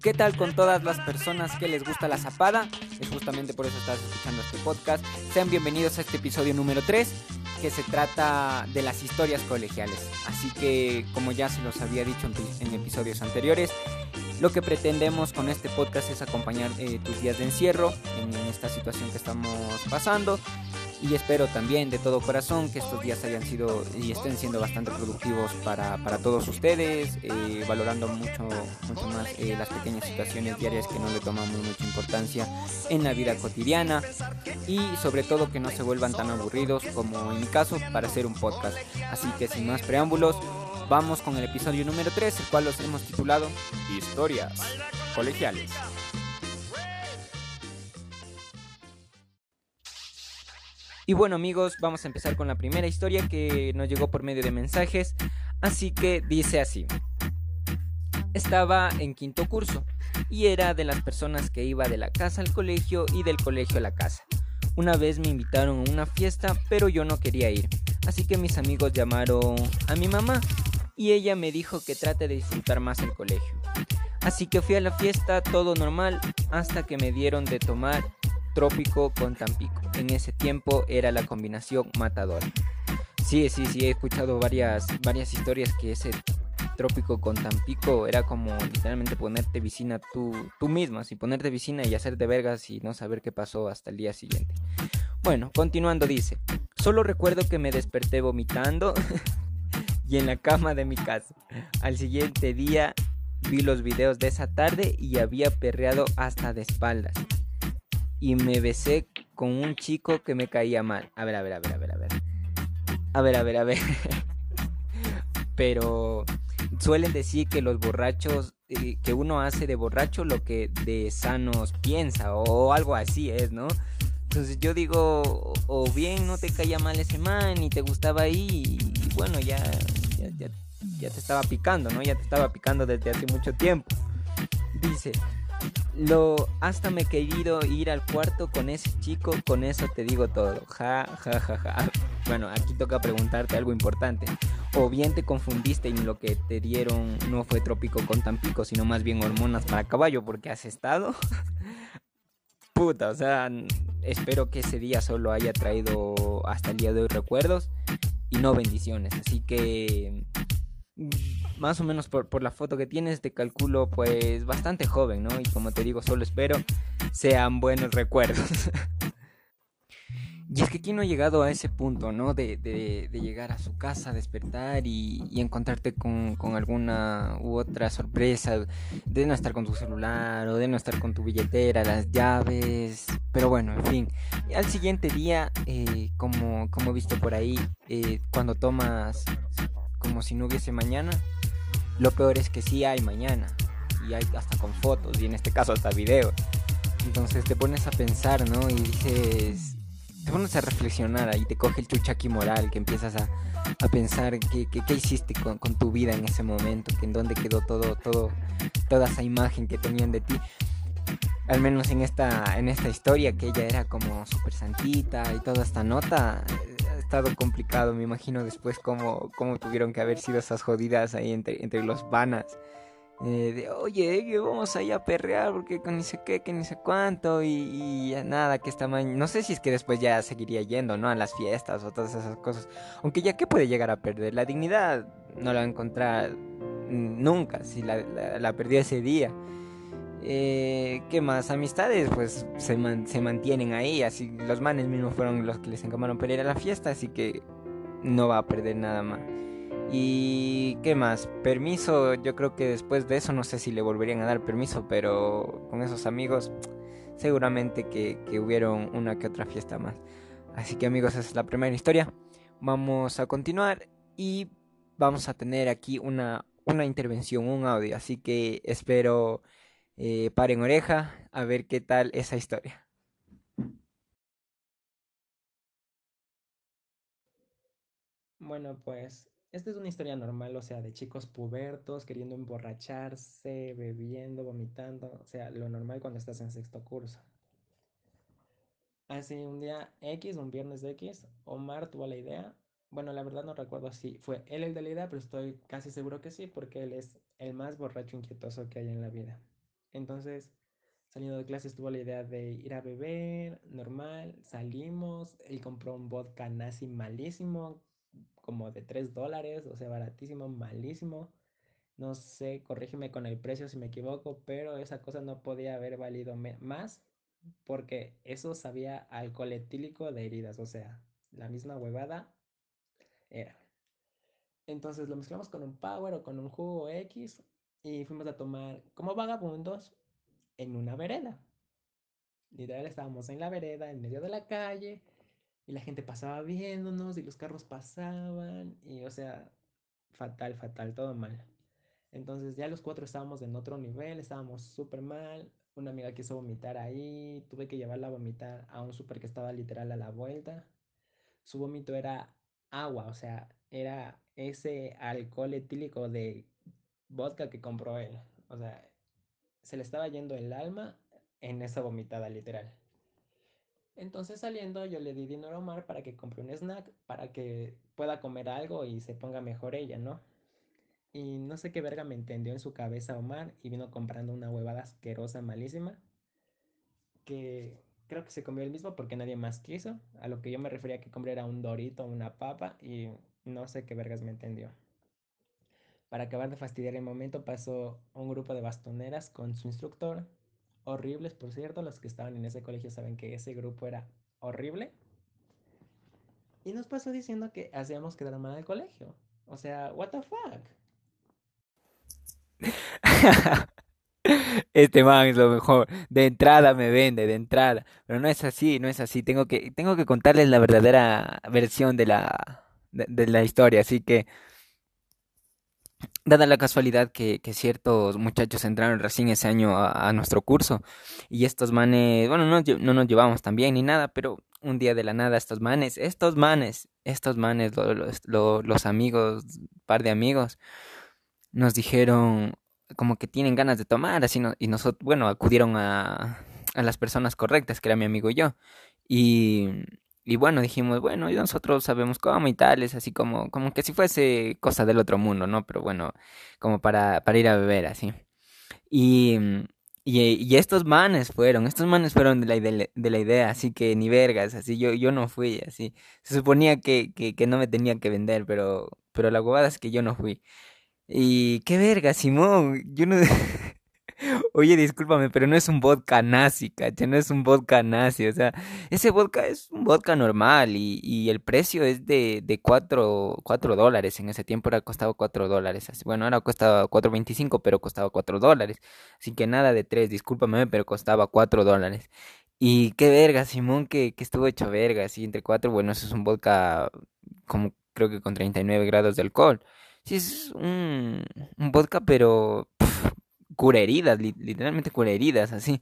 ¿Qué tal con todas las personas que les gusta la zapada? Es justamente por eso estás escuchando este podcast. Sean bienvenidos a este episodio número 3, que se trata de las historias colegiales. Así que, como ya se los había dicho en, episodios anteriores, lo que pretendemos con este podcast es acompañar eh, tus días de encierro en esta situación que estamos pasando y espero también de todo corazón que estos días hayan sido y estén siendo bastante productivos para, para todos ustedes, eh, valorando mucho, mucho más eh, las pequeñas situaciones diarias que no le tomamos mucha importancia en la vida cotidiana y sobre todo que no se vuelvan tan aburridos como en mi caso para hacer un podcast. Así que sin más preámbulos, vamos con el episodio número 3, el cual los hemos titulado Historias colegiales. Y bueno amigos, vamos a empezar con la primera historia que nos llegó por medio de mensajes. Así que dice así. Estaba en quinto curso y era de las personas que iba de la casa al colegio y del colegio a la casa. Una vez me invitaron a una fiesta, pero yo no quería ir. Así que mis amigos llamaron a mi mamá y ella me dijo que trate de disfrutar más el colegio. Así que fui a la fiesta, todo normal, hasta que me dieron de tomar trópico con Tampico. En ese tiempo era la combinación matadora. Sí, sí, sí, he escuchado varias, varias historias que ese trópico con Tampico era como literalmente ponerte vicina tú, tú misma, así ponerte vicina y hacerte vergas y no saber qué pasó hasta el día siguiente. Bueno, continuando dice, solo recuerdo que me desperté vomitando y en la cama de mi casa. Al siguiente día vi los videos de esa tarde y había perreado hasta de espaldas y me besé con un chico que me caía mal. A ver, a ver, a ver, a ver, a ver. A ver, a ver, a ver. Pero suelen decir que los borrachos, eh, que uno hace de borracho lo que de sanos piensa o algo así es, ¿no? Entonces yo digo, o bien no te caía mal ese man y te gustaba ahí y, bueno, ya, ya, ya, ya te estaba picando, ¿no? Ya te estaba picando desde hace mucho tiempo. Dice, lo hasta me he querido ir al cuarto con ese chico, con eso te digo todo. Ja, ja, ja, ja. Bueno, aquí toca preguntarte algo importante. O bien te confundiste y lo que te dieron no fue trópico con Tampico, sino más bien hormonas para caballo, porque has estado. Puta, o sea, espero que ese día solo haya traído hasta el día de hoy recuerdos y no bendiciones. Así que más o menos por, la foto que tienes, te calculo pues bastante joven, ¿no? Y como te digo, solo espero sean buenos recuerdos. y es que aquí no ha llegado a ese punto, ¿no? De, llegar a su casa, despertar y, encontrarte con, alguna u otra sorpresa, de no estar con tu celular o de no estar con tu billetera, las llaves, pero bueno, en fin. Al siguiente día, eh, como, como he visto por ahí, eh, cuando tomas como si no hubiese mañana. Lo peor es que sí hay mañana. Y hay hasta con fotos y en este caso hasta videos. Entonces te pones a pensar, ¿no? Y dices, te pones a reflexionar ahí, te coge el chuchaqui moral, que empiezas a, a pensar qué, qué, hiciste con, con, tu vida en ese momento, que en dónde quedó todo, todo, toda esa imagen que tenían de ti. Al menos en esta, en esta historia, que ella era como súper santita y toda esta nota, complicado, me imagino después cómo, cómo tuvieron que haber sido esas jodidas ahí entre, entre los vanas. Eh, de oye, que vamos ahí a perrear porque ni sé qué, que ni sé cuánto y, nada, que esta mañana, no sé si es que después ya seguiría yendo, ¿no? A las fiestas o todas esas cosas. Aunque ya que puede llegar a perder, la dignidad no la va a encontrar nunca si la, la perdió ese día. Eh, ¿Qué más? Amistades, pues se, se, mantienen ahí. Así los manes mismos fueron los que les encamaron para ir a la fiesta, así que no va a perder nada más. ¿Y qué más? Permiso, yo creo que después de eso no sé si le volverían a dar permiso, pero con esos amigos seguramente que, que hubieron una que otra fiesta más. Así que amigos, esa es la primera historia. Vamos a continuar y vamos a tener aquí una, una intervención, un audio. Así que espero eh, paren oreja a ver qué tal esa historia. Bueno, pues esta es una historia normal, o sea, de chicos pubertos queriendo emborracharse, bebiendo, vomitando, o sea, lo normal cuando estás en sexto curso. Así un día X, un viernes X, Omar tuvo la idea. Bueno, la verdad no recuerdo si fue él el de la idea, pero estoy casi seguro que sí, porque él es el más borracho inquietoso que hay en la vida. Entonces, saliendo de clases tuvo la idea de ir a beber, normal, salimos, él compró un vodka nazi malísimo, como de 3 dólares, o sea, baratísimo, malísimo. No sé, corrígeme con el precio si me equivoco, pero esa cosa no podía haber valido más porque eso sabía alcohol etílico de heridas, o sea, la misma huevada era. Entonces lo mezclamos con un power o con un jugo X y fuimos a tomar como vagabundos en una vereda. Literal estábamos en la vereda, en medio de la calle, y la gente pasaba viéndonos y los carros pasaban y o sea, fatal, fatal, todo mal. Entonces ya los cuatro estábamos en otro nivel, estábamos súper mal. Una amiga quiso vomitar ahí, tuve que llevarla a vomitar a un súper que estaba literal a la vuelta. Su vómito era agua, o sea, era ese alcohol etílico de vodka que compró él. O sea, se le estaba yendo el alma en esa vomitada literal. Entonces saliendo yo le di dinero a Omar para que compre un snack, para que pueda comer algo y se ponga mejor ella, ¿no? Y no sé qué verga me entendió en su cabeza Omar y vino comprando una huevada asquerosa, malísima, que creo que se comió el mismo porque nadie más quiso. A lo que yo me refería que compré era un dorito, una papa y no sé qué vergas me entendió. Para acabar de fastidiar el momento pasó un grupo de bastoneras con su instructor. Horribles, por cierto, los que estaban en ese colegio saben que ese grupo era horrible. Y nos pasó diciendo que hacíamos quedar mal al colegio. O sea, what the fuck. Este man es lo mejor. De entrada me vende, de entrada. Pero no es así, no es así. Tengo que, tengo que contarles la verdadera versión de la, de, la historia. Así que, dada la casualidad que, que ciertos muchachos entraron recién ese año a, nuestro curso. Y estos manes, bueno, no, no nos llevamos tan bien ni nada, pero un día de la nada estos manes, estos manes, estos manes, los, los amigos, par de amigos nos dijeron como que tienen ganas de tomar, así no, y nosotros, bueno, acudieron a, a las personas correctas, que era mi amigo y yo. Y, y bueno, dijimos, bueno, y nosotros sabemos cómo y tal, es así como, como que si fuese cosa del otro mundo, ¿no? Pero bueno, como para, para ir a beber, así. Y, y, y, estos manes fueron, estos manes fueron de la, de, de la idea, así que ni vergas, así yo, yo no fui, así. Se suponía que, que, que no me tenían que vender, pero, pero la huevada es que yo no fui. Y qué verga, Simón. Yo no. Oye, discúlpame, pero no es un vodka nazi, cacha, no es un vodka nazi, o sea, ese vodka es un vodka normal y, y el precio es de, de 4, dólares, en ese tiempo era costado 4 dólares, bueno, ahora cuesta 4.25, pero costaba 4 dólares, así que nada de 3, discúlpame, pero costaba 4 dólares. Y qué verga, Simón, que, que estuvo hecho verga, así, entre 4, bueno, eso es un vodka como creo que con 39 grados de alcohol. Sí, es un vodka, pero cura heridas, literalmente cura heridas, así.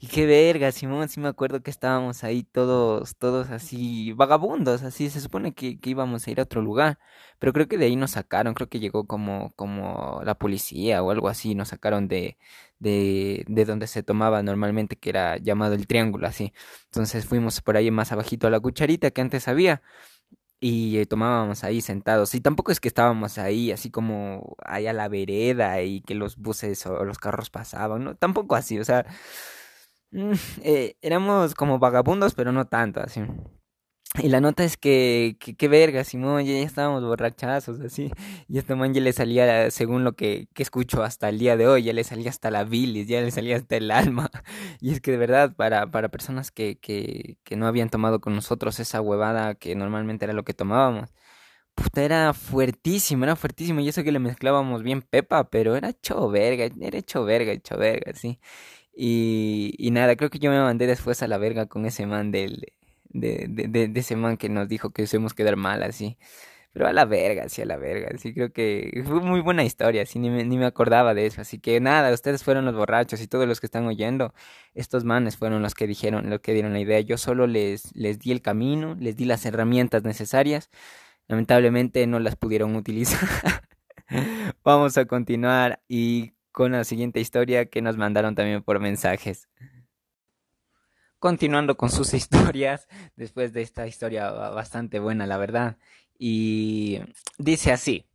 Y qué verga, Simón, sí me acuerdo que estábamos ahí todos, todos así, vagabundos, así, se supone que, que, íbamos a ir a otro lugar, pero creo que de ahí nos sacaron, creo que llegó como, como la policía o algo así, nos sacaron de, de, de donde se tomaba normalmente, que era llamado el triángulo, así. Entonces fuimos por ahí más abajito a la cucharita que antes había y eh, tomábamos ahí sentados. Y tampoco es que estábamos ahí así como ahí a la vereda y que los buses o los carros pasaban, ¿no? Tampoco así, o sea, mm, eh, éramos como vagabundos, pero no tanto así. Y la nota es que, que, verga, Simón, ya, estábamos borrachazos, así. Y este man ya le salía, según lo que, que escucho hasta el día de hoy, ya le salía hasta la bilis, ya le salía hasta el alma. Y es que de verdad, para, para personas que, que, que no habían tomado con nosotros esa huevada que normalmente era lo que tomábamos, puta, era fuertísimo, era fuertísimo. Y eso que le mezclábamos bien pepa, pero era hecho verga, era hecho verga, hecho verga, sí. Y, y nada, creo que yo me mandé después a la verga con ese man del de, de, de, ese man que nos dijo que usemos quedar mal así. Pero a la verga, sí, a la verga. Sí, creo que fue muy buena historia, sí, ni me, ni me acordaba de eso. Así que nada, ustedes fueron los borrachos y todos los que están oyendo, estos manes fueron los que dijeron, los que dieron la idea. Yo solo les, les di el camino, les di las herramientas necesarias. Lamentablemente no las pudieron utilizar. Vamos a continuar y con la siguiente historia que nos mandaron también por mensajes continuando con sus historias, después de esta historia bastante buena, la verdad. Y dice así,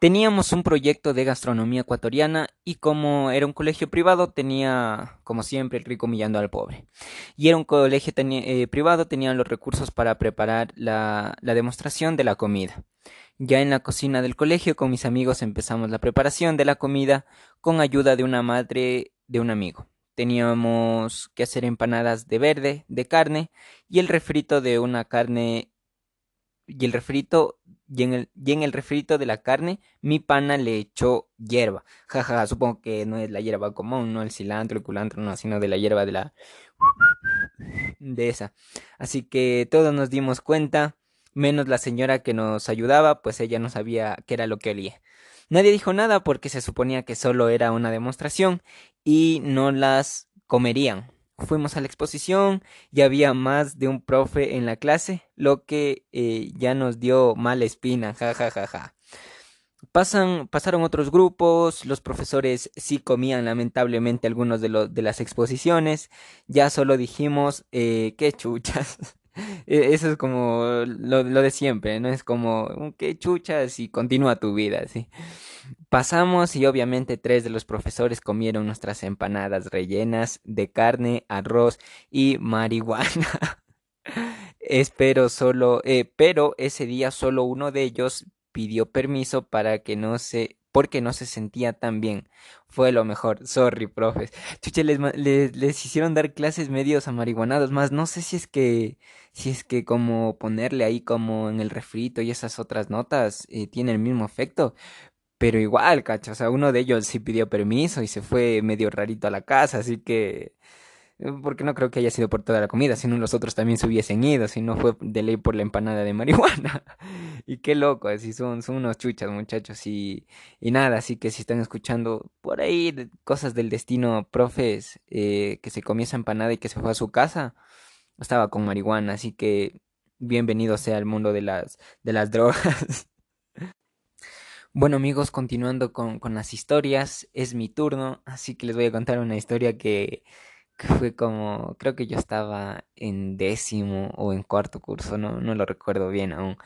Teníamos un proyecto de gastronomía ecuatoriana y como era un colegio privado tenía, como siempre, el rico humillando al pobre. Y era un colegio eh, privado, tenían los recursos para preparar la, la demostración de la comida. Ya en la cocina del colegio con mis amigos empezamos la preparación de la comida con ayuda de una madre de un amigo. Teníamos que hacer empanadas de verde, de carne y el refrito de una carne y el refrito y en el, y en el refrito de la carne mi pana le echó hierba. Jaja, supongo que no es la hierba común, no el cilantro, el culantro, no, sino de la hierba de la de esa. Así que todos nos dimos cuenta, menos la señora que nos ayudaba, pues ella no sabía qué era lo que olía. Nadie dijo nada porque se suponía que solo era una demostración y no las comerían. Fuimos a la exposición y había más de un profe en la clase, lo que eh, ya nos dio mala espina, ja ja ja ja. Pasan, pasaron otros grupos, los profesores sí comían lamentablemente algunos de, los de las exposiciones, ya solo dijimos, eh, qué chuchas. E, eso es como lo, de siempre, ¿no? Es como, mm, qué chuchas y continúa tu vida, ¿sí? Pasamos y obviamente tres de los profesores comieron nuestras empanadas rellenas de carne, arroz y marihuana. Espero solo, eh, pero ese día solo uno de ellos pidió permiso para que no se porque no se sentía tan bien. Fue lo mejor. Sorry, profes. Chuche, les, les, hicieron dar clases medios amarihuanados. Más, no sé si es que, si es que como ponerle ahí como en el refrito y esas otras notas eh, tiene el mismo efecto. Pero igual, cacho. O sea, uno de ellos sí pidió permiso y se fue medio rarito a la casa. Así que eh, porque no creo que haya sido por toda la comida, sino los otros también se hubiesen ido, si no fue de ley por la empanada de marihuana. y qué loco, así son, son unos chuchas muchachos y, y nada, así que si están escuchando por ahí cosas del destino, profes, eh, que se comió esa empanada y que se fue a su casa, estaba con marihuana, así que bienvenido sea al mundo de las, de las drogas. Bueno amigos, continuando con, con las historias, es mi turno, así que les voy a contar una historia que que fue como, creo que yo estaba en décimo o en cuarto curso, no, no lo recuerdo bien aún.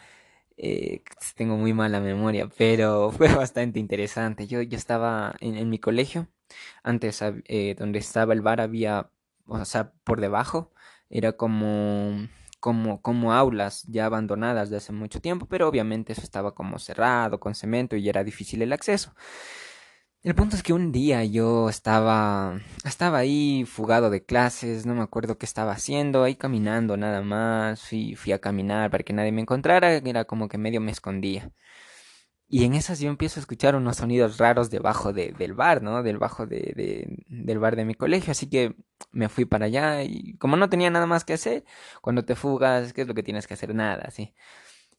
Eh, tengo muy mala memoria, pero fue bastante interesante. Yo, yo estaba en, mi colegio, antes eh, donde estaba el bar había, o sea, por debajo, era como, como, como aulas ya abandonadas de hace mucho tiempo, pero obviamente eso estaba como cerrado, con cemento y era difícil el acceso. El punto es que un día yo estaba estaba ahí fugado de clases, no me acuerdo qué estaba haciendo, ahí caminando nada más, fui, a caminar para que nadie me encontrara, era como que medio me escondía. Y en esas yo empiezo a escuchar unos sonidos raros debajo de, del bar, ¿no? Del bajo de, de, del bar de mi colegio. Así que me fui para allá y como no tenía nada más que hacer, cuando te fugas, ¿qué es lo que tienes que hacer? Nada, ¿sí?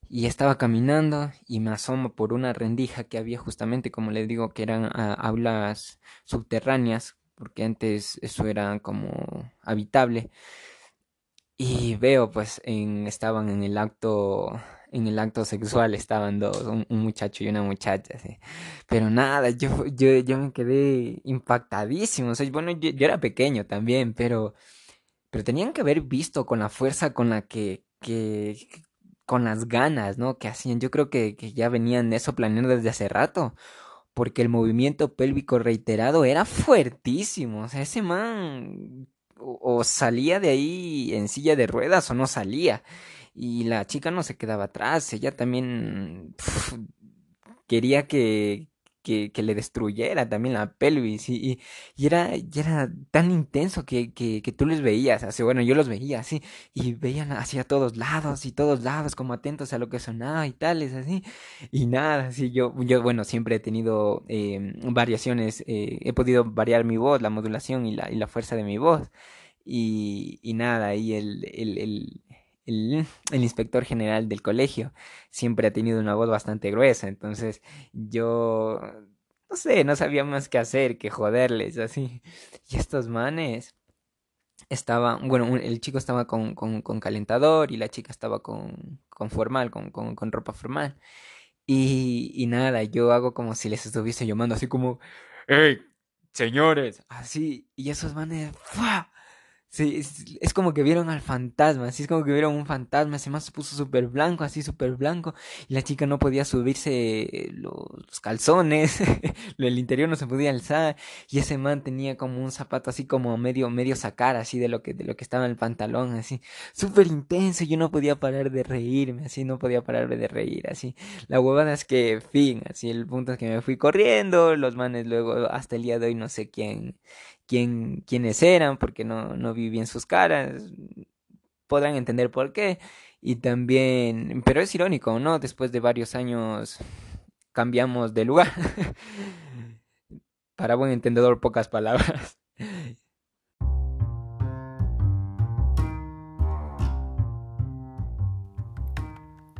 Y estaba caminando y me asomo por una rendija que había justamente, como les digo, que eran ah, aulas subterráneas, porque antes eso era como habitable. Y veo, pues, en, estaban en el acto, en el acto sexual, estaban dos, un, muchacho y una muchacha, Pero nada, yo, yo, yo me quedé impactadísimo. O sea, bueno, yo, yo era pequeño también, pero, pero tenían que haber visto con la fuerza con la que, que, con las ganas, ¿no? Que hacían. Yo creo que, ya venían eso planeando desde hace rato. Porque el movimiento pélvico reiterado era fuertísimo. O sea, ese man o, salía de ahí en silla de ruedas o no salía. Y la chica no se quedaba atrás. Ella también quería que, que, le destruyera también la pelvis y, y, era, era tan intenso que, que, tú les veías, así, bueno, yo los veía así y veían hacia todos lados y todos lados como atentos a lo que sonaba y tales, así, y nada, así yo, yo bueno, siempre he tenido em, variaciones, eh, he podido variar mi voz, la modulación y la, y la fuerza de mi voz y, y nada, y el, el el, inspector general del colegio siempre ha tenido una voz bastante gruesa, entonces yo no sé, no sabía más que hacer que joderles así. Y estos manes estaban, bueno, el chico estaba con, con, calentador y la chica estaba con, con formal, con, con, ropa formal. Y, y nada, yo hago como si les estuviese llamando así como, ¡Hey! Señores, así, y esos manes. Sí, es, como que vieron al fantasma, así es como que vieron un fantasma, ese más se puso súper blanco, así súper blanco, y la chica no podía subirse los, calzones, el interior no se podía alzar, y ese man tenía como un zapato así como medio, medio sacar, así de lo que, de lo que estaba en el pantalón, así, súper intenso, yo no podía parar de reírme, así, no podía parar de reír, así, la huevada es que, fin, así, el punto es que me fui corriendo, los manes luego, hasta el día de hoy no sé quién, quién, quiénes eran, porque no, no vi bien sus caras, podrán entender por qué. Y también, pero es irónico, ¿no? Después de varios años cambiamos de lugar. Para buen entendedor, pocas palabras.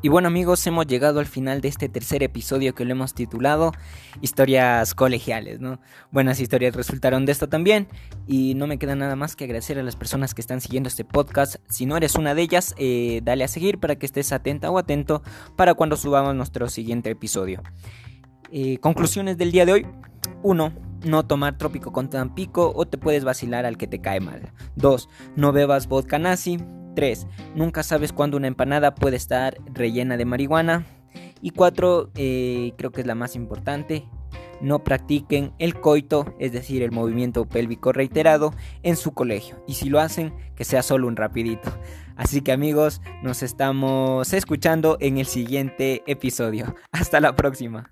Y bueno amigos, hemos llegado al final de este tercer episodio que lo hemos titulado Historias colegiales, ¿no? Buenas historias resultaron de esto también y no me queda nada más que agradecer a las personas que están siguiendo este podcast. Si no eres una de ellas, eh, dale a seguir para que estés atenta o atento para cuando subamos nuestro siguiente episodio. Eh, conclusiones del día de hoy. 1. No tomar trópico con Tampico o te puedes vacilar al que te cae mal. 2. No bebas vodka nazi. 3. Nunca sabes cuándo una empanada puede estar rellena de marihuana. Y 4. Eh, creo que es la más importante. No practiquen el coito, es decir, el movimiento pélvico reiterado, en su colegio. Y si lo hacen, que sea solo un rapidito. Así que amigos, nos estamos escuchando en el siguiente episodio. Hasta la próxima.